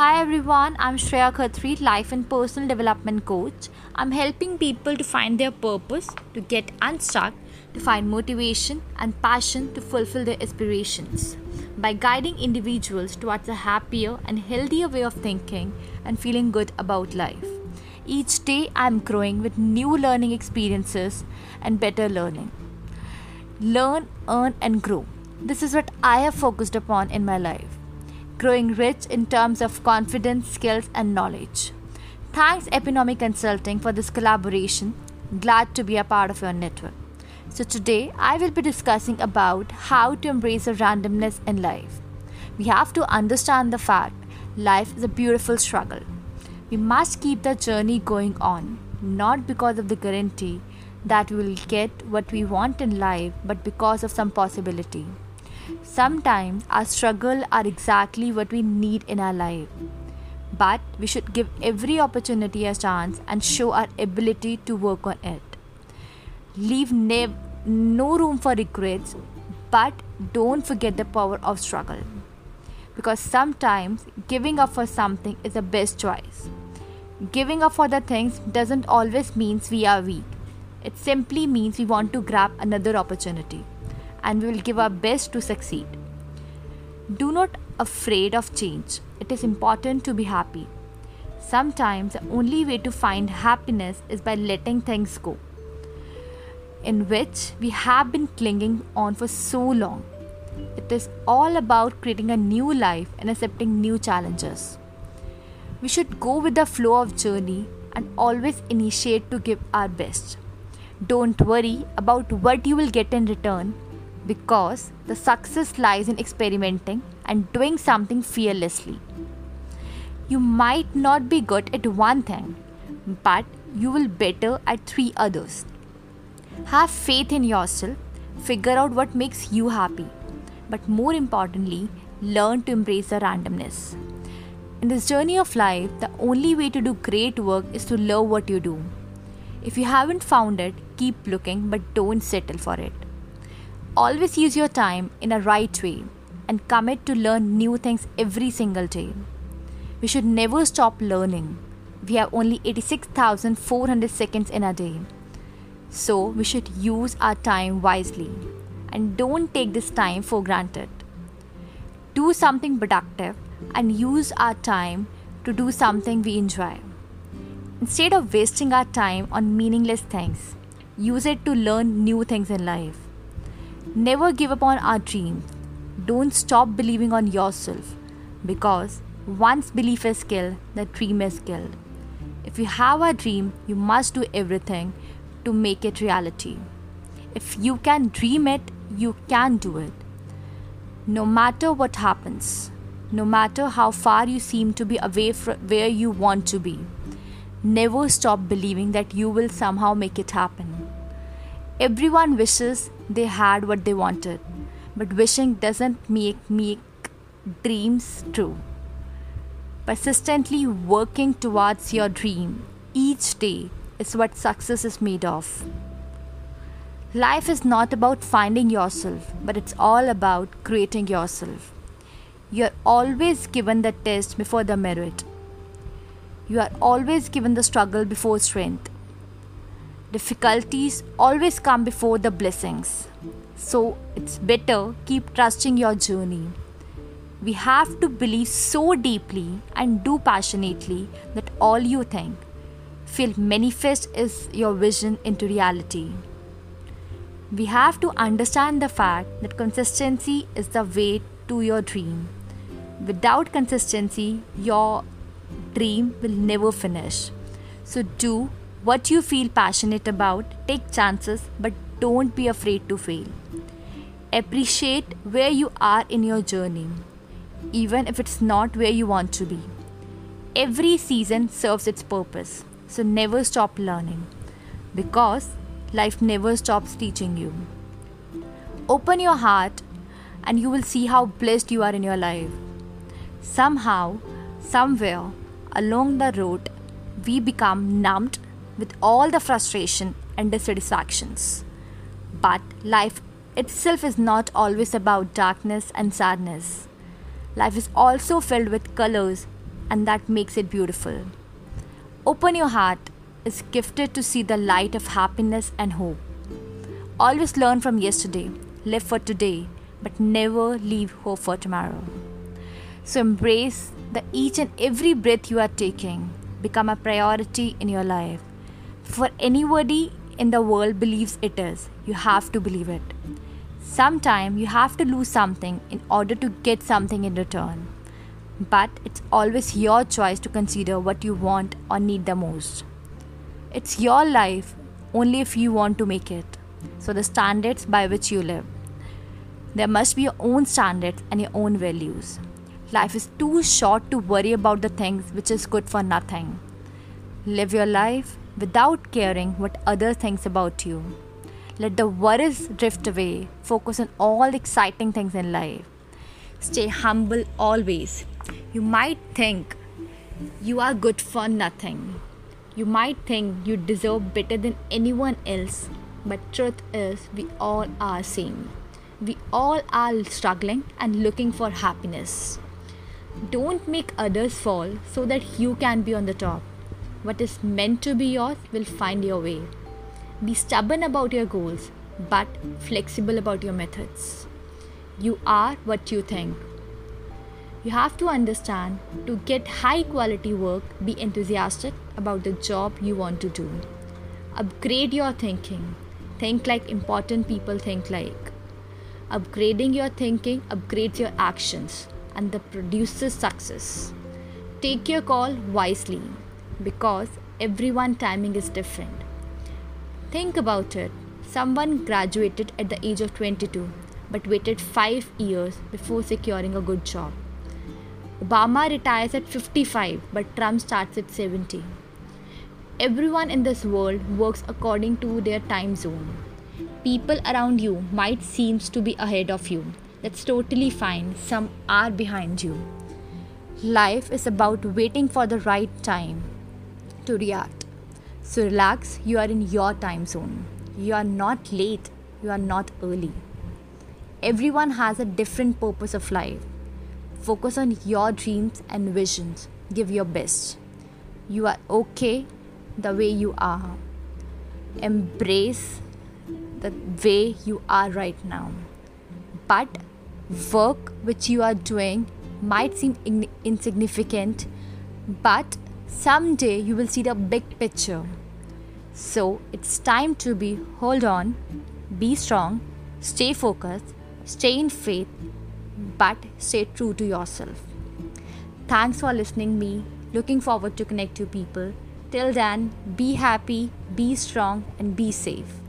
Hi everyone, I'm Shreya Khatri, life and personal development coach. I'm helping people to find their purpose, to get unstuck, to find motivation and passion to fulfill their aspirations by guiding individuals towards a happier and healthier way of thinking and feeling good about life. Each day I'm growing with new learning experiences and better learning. Learn, earn, and grow. This is what I have focused upon in my life growing rich in terms of confidence, skills, and knowledge. Thanks, Epinomi Consulting, for this collaboration. Glad to be a part of your network. So, today I will be discussing about how to embrace the randomness in life. We have to understand the fact life is a beautiful struggle. We must keep the journey going on, not because of the guarantee that we will get what we want in life, but because of some possibility. Sometimes our struggle are exactly what we need in our life. But we should give every opportunity a chance and show our ability to work on it. Leave no room for regrets, but don't forget the power of struggle. Because sometimes giving up for something is the best choice. Giving up for the things doesn't always means we are weak. It simply means we want to grab another opportunity and we will give our best to succeed. Do not afraid of change. It is important to be happy. Sometimes the only way to find happiness is by letting things go, in which we have been clinging on for so long. It is all about creating a new life and accepting new challenges. We should go with the flow of journey and always initiate to give our best. Don't worry about what you will get in return because the success lies in experimenting and doing something fearlessly. You might not be good at one thing, but you will better at three others. Have faith in yourself, figure out what makes you happy, but more importantly, learn to embrace the randomness. In this journey of life, the only way to do great work is to love what you do. If you haven't found it, keep looking, but don't settle for it. Always use your time in a right way and commit to learn new things every single day. We should never stop learning. We have only 86,400 seconds in a day. So we should use our time wisely and don't take this time for granted. Do something productive and use our time to do something we enjoy. Instead of wasting our time on meaningless things, use it to learn new things in life. Never give up on our dream. Don't stop believing on yourself because once belief is killed, the dream is killed. If you have a dream, you must do everything to make it reality. If you can dream it, you can do it. No matter what happens, no matter how far you seem to be away from where you want to be, never stop believing that you will somehow make it happen. Everyone wishes they had what they wanted, but wishing doesn't make make dreams true. Persistently working towards your dream each day is what success is made of. Life is not about finding yourself, but it's all about creating yourself. You're always given the test before the merit. You are always given the struggle before strength. Difficulties always come before the blessings. So it's better keep trusting your journey. We have to believe so deeply and do passionately that all you think, feel manifest is your vision into reality. We have to understand the fact that consistency is the way to your dream. Without consistency, your dream will never finish. So do what you feel passionate about, take chances, but don't be afraid to fail. Appreciate where you are in your journey, even if it's not where you want to be. Every season serves its purpose, so never stop learning because life never stops teaching you. Open your heart, and you will see how blessed you are in your life. Somehow, somewhere along the road, we become numbed with all the frustration and dissatisfactions. But life itself is not always about darkness and sadness. Life is also filled with colors, and that makes it beautiful. Open your heart is gifted to see the light of happiness and hope. Always learn from yesterday, live for today, but never leave hope for tomorrow. So embrace the each and every breath you are taking become a priority in your life. For anybody in the world believes it is, you have to believe it. Sometime you have to lose something in order to get something in return. But it's always your choice to consider what you want or need the most. It's your life only if you want to make it. So, the standards by which you live. There must be your own standards and your own values. Life is too short to worry about the things which is good for nothing. Live your life without caring what others thinks about you. Let the worries drift away. Focus on all exciting things in life. Stay humble always. You might think you are good for nothing. You might think you deserve better than anyone else, but truth is we all are same. We all are struggling and looking for happiness. Don't make others fall so that you can be on the top. What is meant to be yours will find your way. Be stubborn about your goals, but flexible about your methods. You are what you think. You have to understand to get high quality work, be enthusiastic about the job you want to do. Upgrade your thinking. Think like important people think like. Upgrading your thinking upgrades your actions and that produces success. Take your call wisely because everyone timing is different. Think about it. Someone graduated at the age of 22 but waited 5 years before securing a good job. Obama retires at 55 but Trump starts at 70. Everyone in this world works according to their time zone. People around you might seem to be ahead of you that's totally fine. Some are behind you. Life is about waiting for the right time to react. So relax, you are in your time zone. You are not late, you are not early. Everyone has a different purpose of life. Focus on your dreams and visions. Give your best. You are okay the way you are. Embrace the way you are right now. But work which you are doing might seem in- insignificant, but someday you will see the big picture. So it's time to be hold on, be strong, stay focused, stay in faith, but stay true to yourself. Thanks for listening me. Looking forward to connect to people. Till then, be happy, be strong, and be safe.